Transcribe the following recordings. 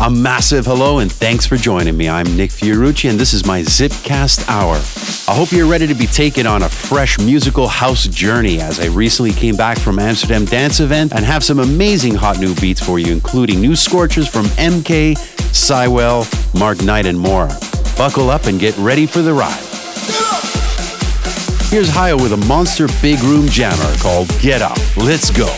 A massive hello and thanks for joining me. I'm Nick Fiorucci and this is my Zipcast Hour. I hope you're ready to be taken on a fresh musical house journey as I recently came back from Amsterdam Dance Event and have some amazing hot new beats for you, including new scorchers from MK, Cywell, Mark Knight, and more. Buckle up and get ready for the ride. Here's Haya with a monster big room jammer called Get Up. Let's go.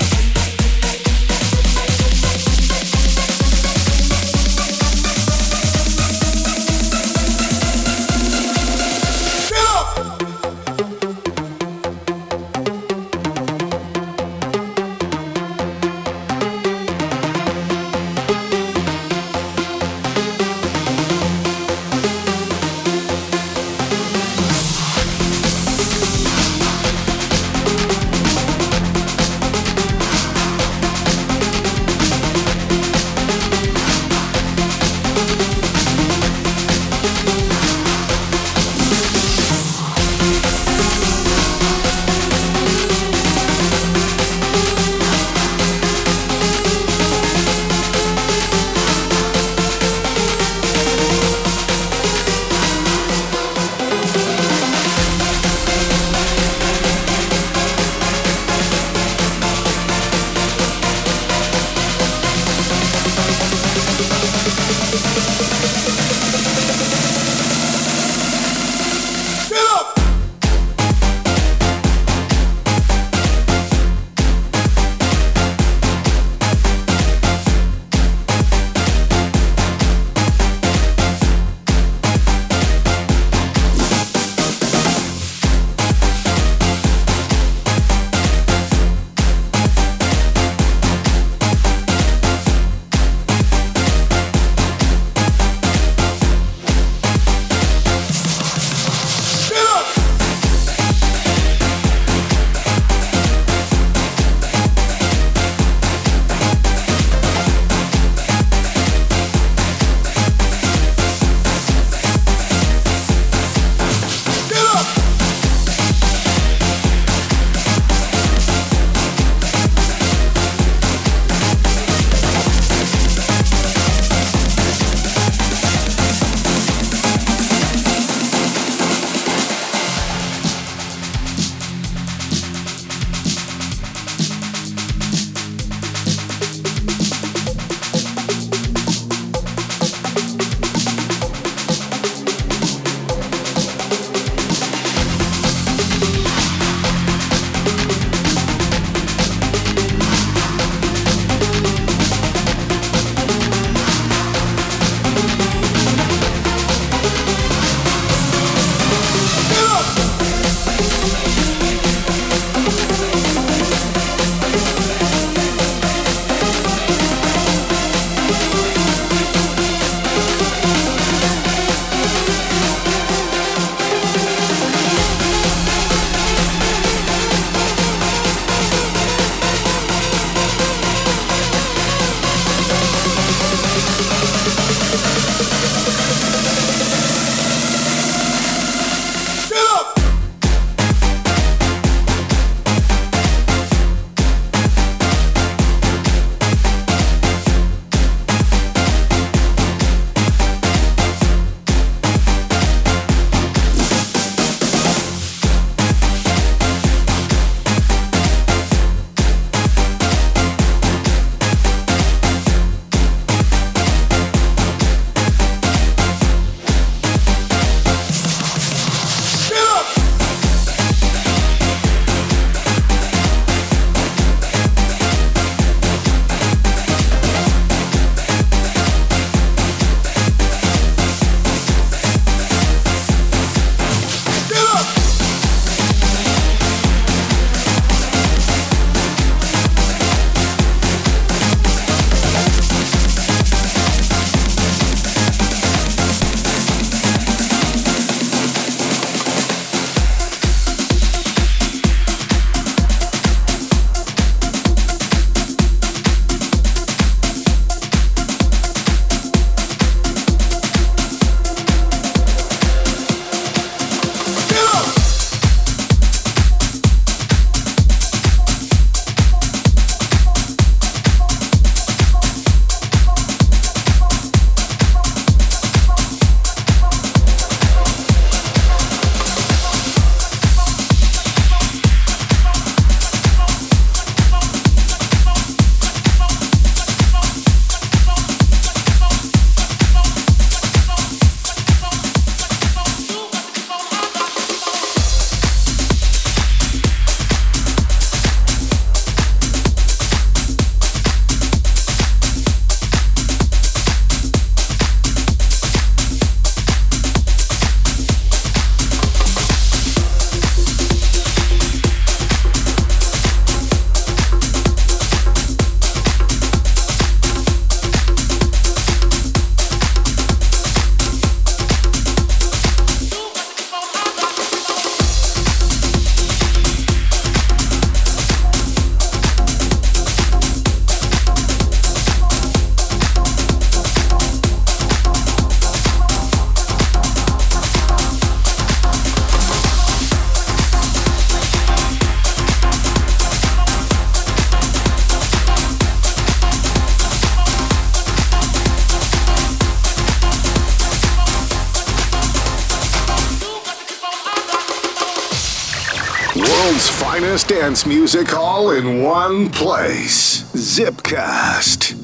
Dance music all in one place. Zipcast.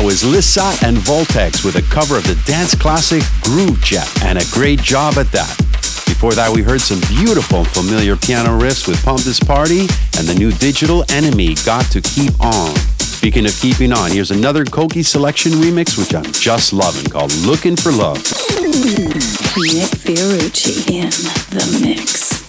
That was Lissa and Voltex with a cover of the dance classic Groove Jet, and a great job at that. Before that, we heard some beautiful familiar piano riffs with Pump This Party and the new digital enemy Got to Keep On. Speaking of keeping on, here's another Koki selection remix which I'm just loving called Looking for Love. Nick Fiorucci in the mix.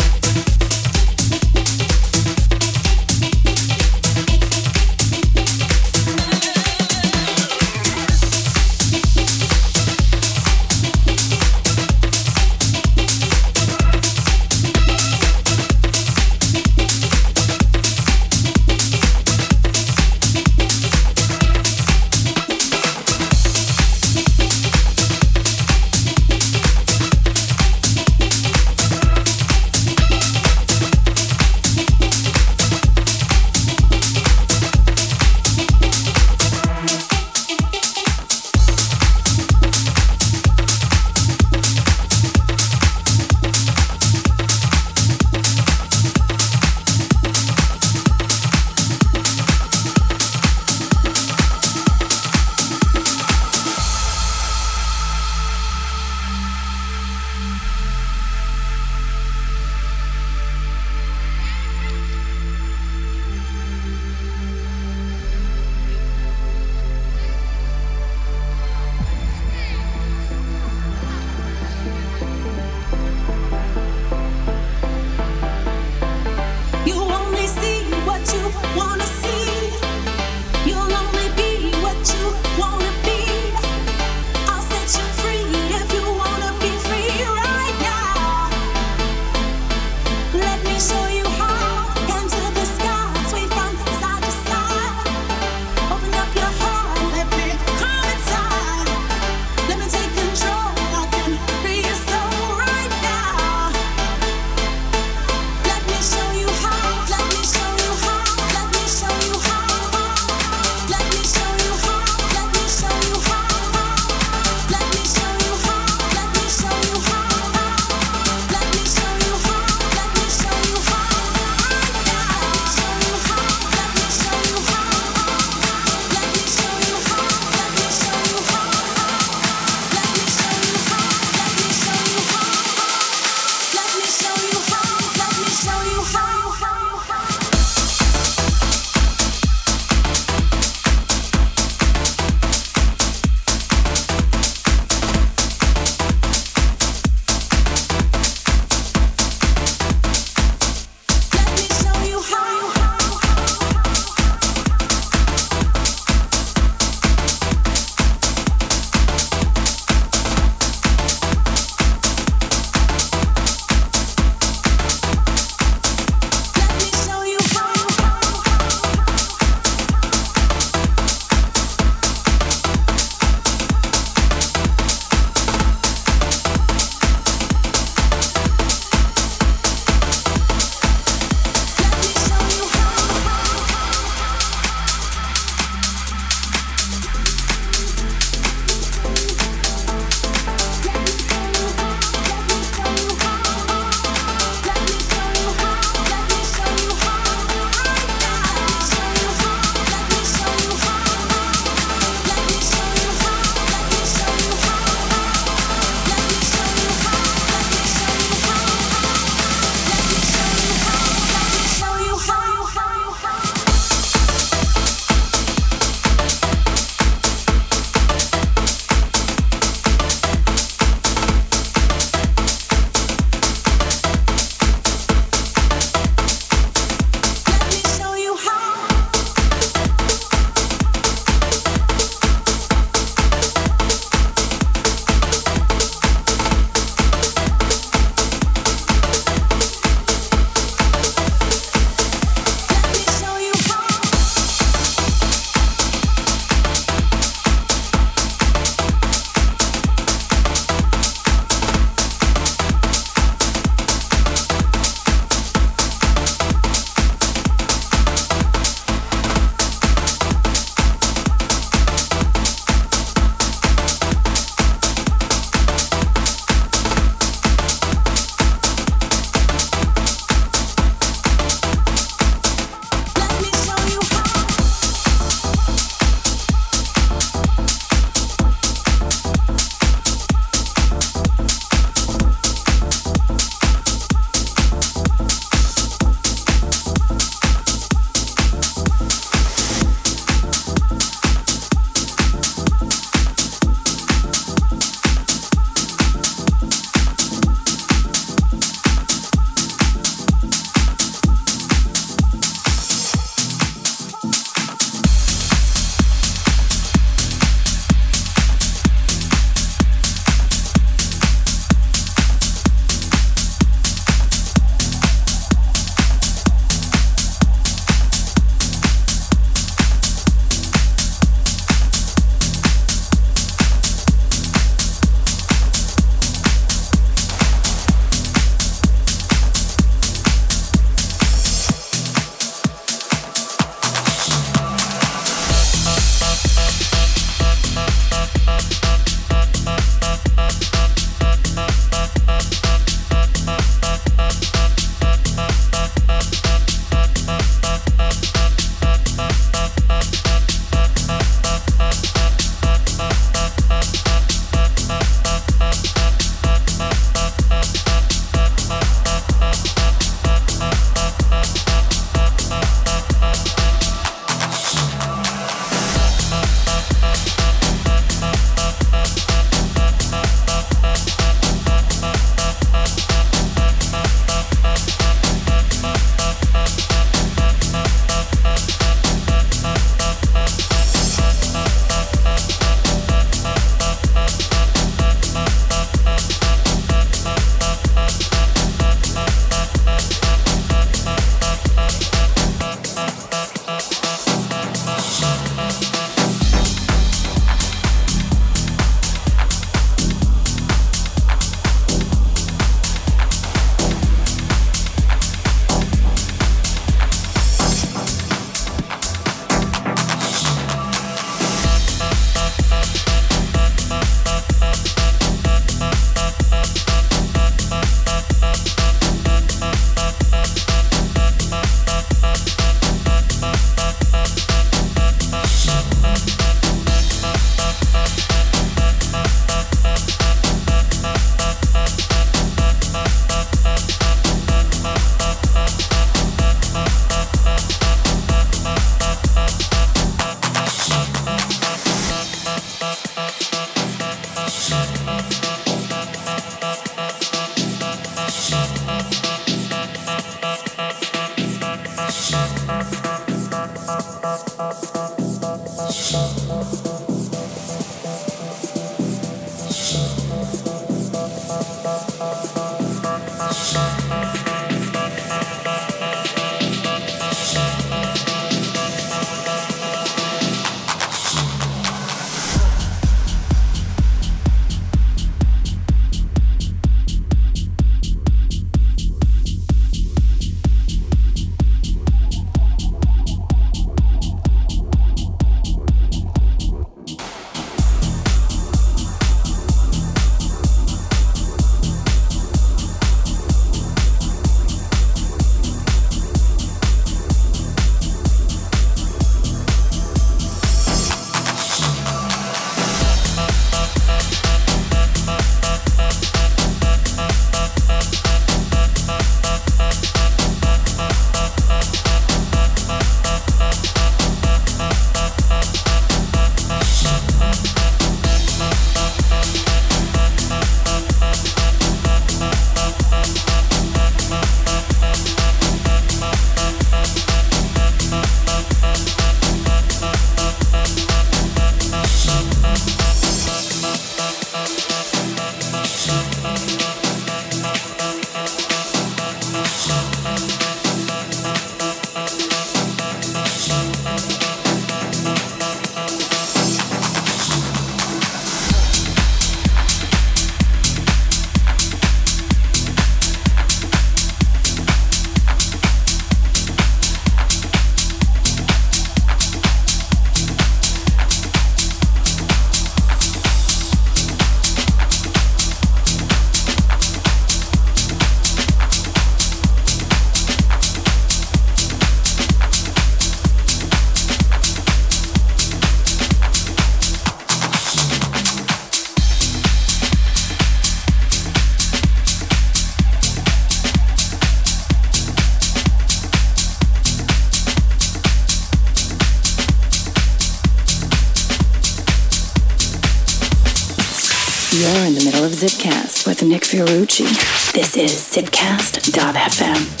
Zipcast with Nick Fiorucci. This is Zipcast.fm.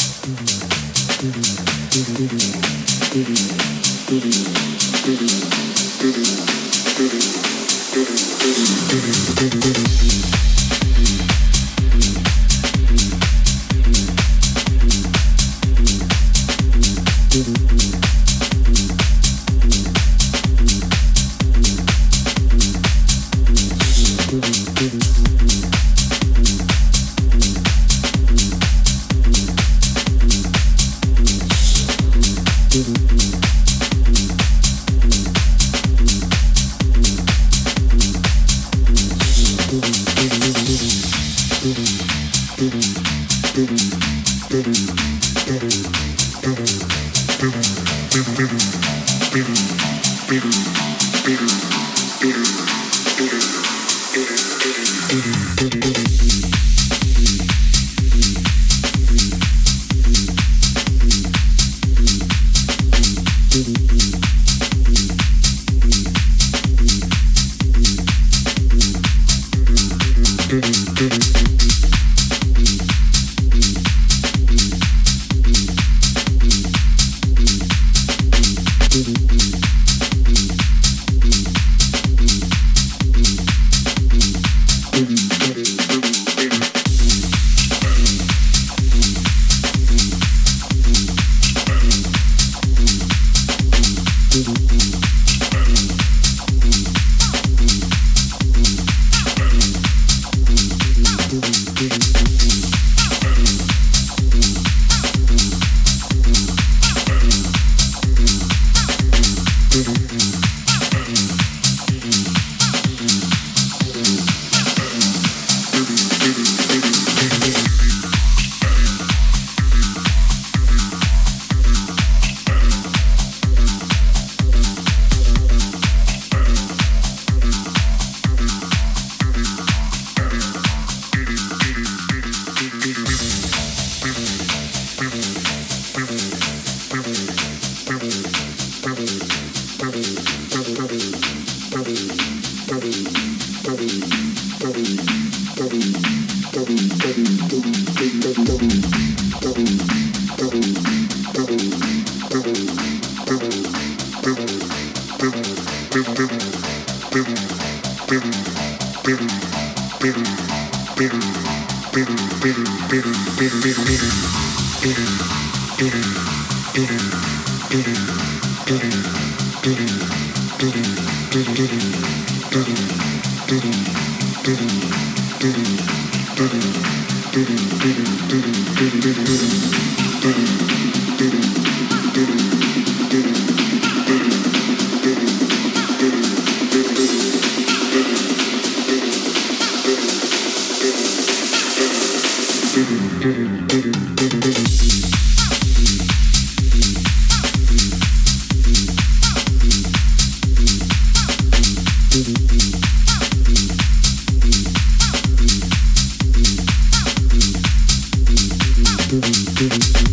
Good, do?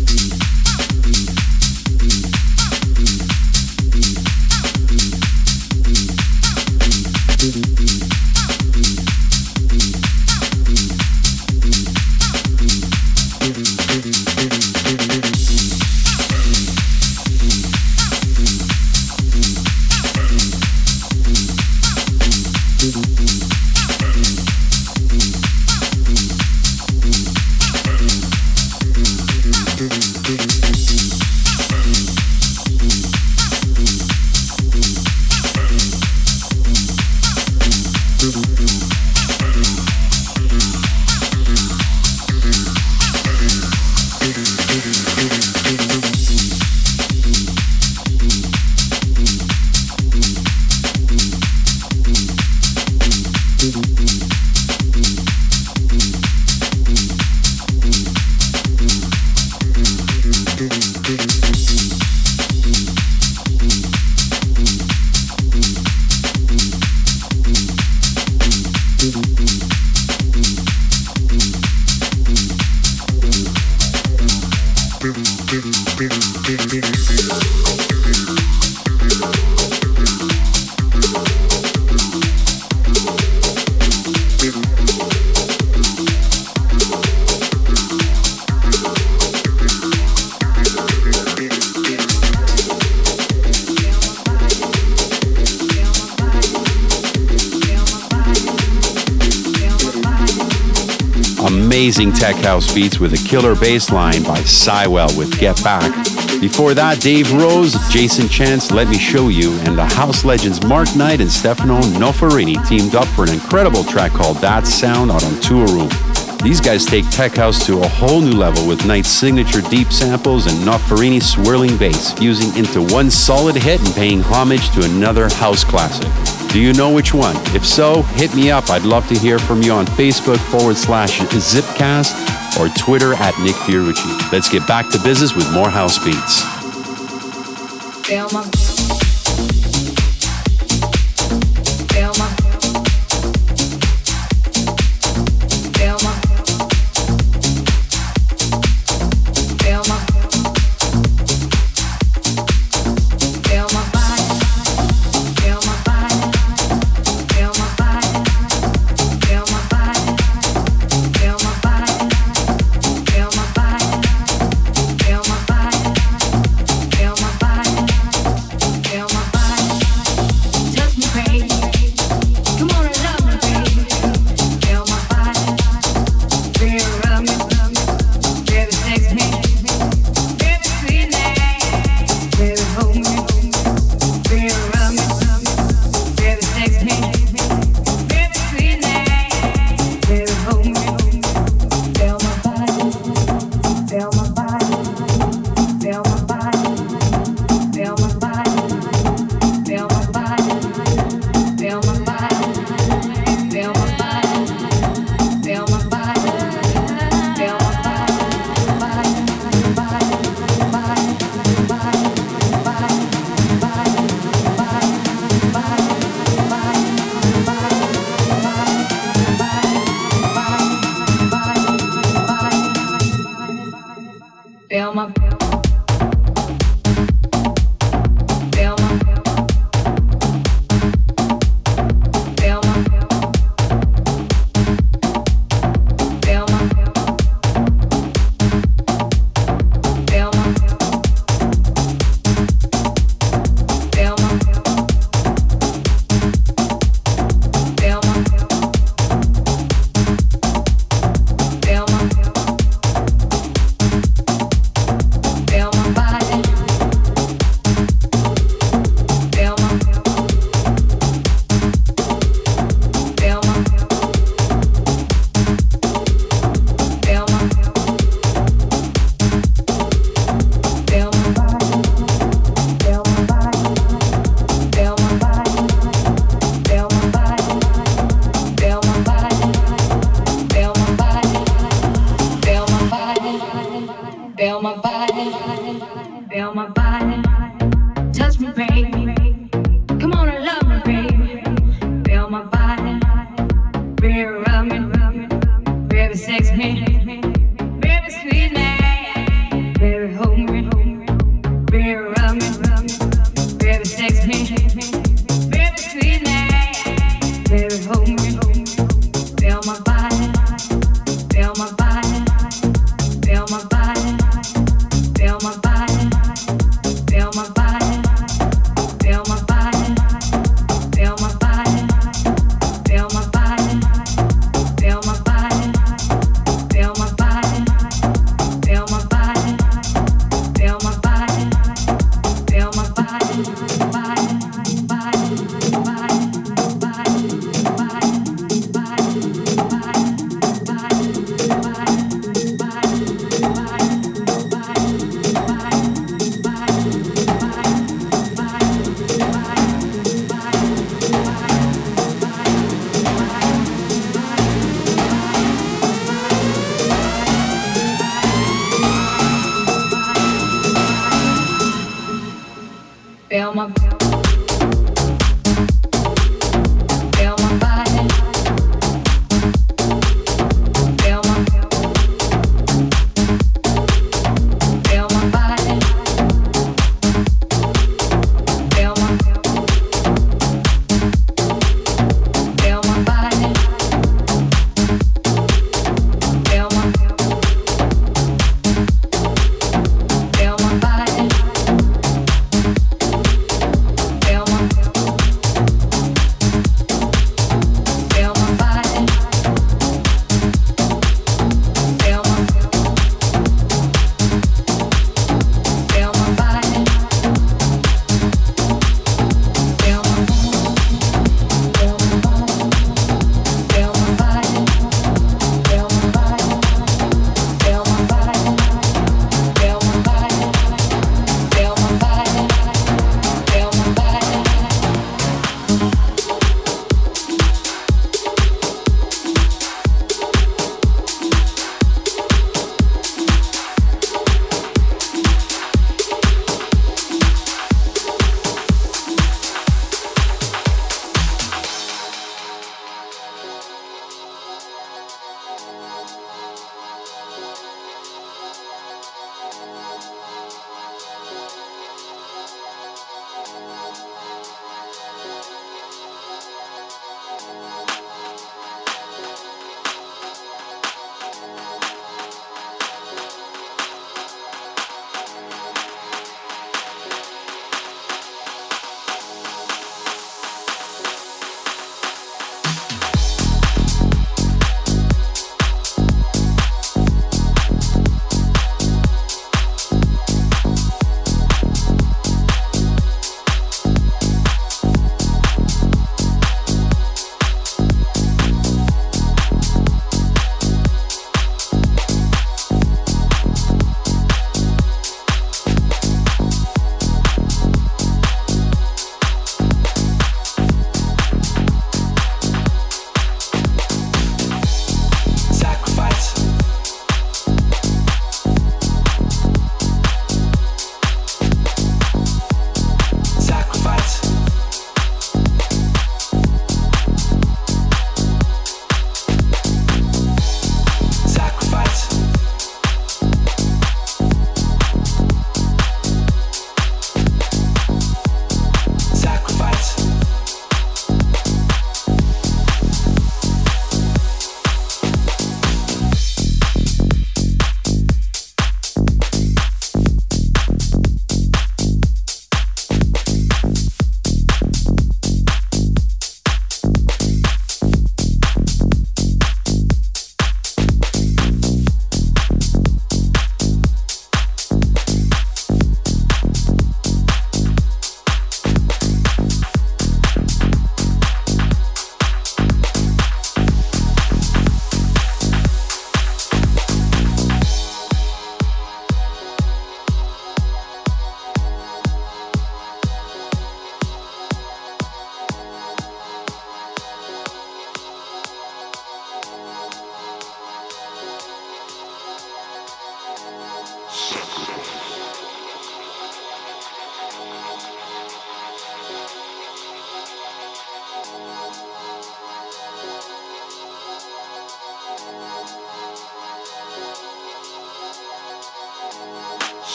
Tech house beats with a killer bass line by Cywell with Get Back. Before that, Dave Rose, Jason Chance, Let Me Show You, and the house legends Mark Knight and Stefano Noferini teamed up for an incredible track called That Sound out on Toolroom. These guys take tech house to a whole new level with Knight's signature deep samples and Noferini's swirling bass, fusing into one solid hit and paying homage to another house classic. Do you know which one? If so, hit me up. I'd love to hear from you on Facebook forward slash Zipcast or Twitter at Nick Fiorucci. Let's get back to business with more house beats.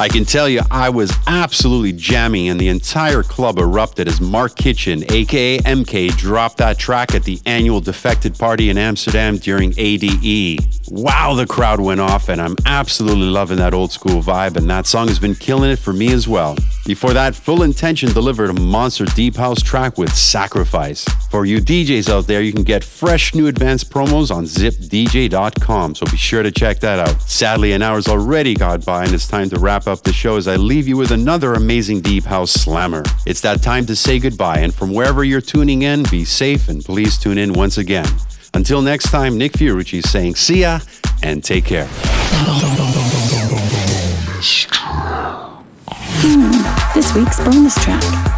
I can tell you, I was absolutely jamming, and the entire club erupted as Marc Kinchen, aka MK, dropped that track at the annual Defected Party in Amsterdam during ADE. Wow, the crowd went off, and I'm absolutely loving that old school vibe, and that song has been killing it for me as well. Before that, Full Intention delivered a monster deep house track with Sacrifice. For you DJs out there, you can get fresh new advanced promos on zipdj.com, so be sure to check that out. Sadly, an hour's already gone by, and it's time to wrap up the show as I leave you with another amazing deep house slammer. It's that time to say goodbye, and from wherever you're tuning in, be safe and please tune in once again. Until next time, Nick Fiorucci saying see ya and take care. This week's bonus track.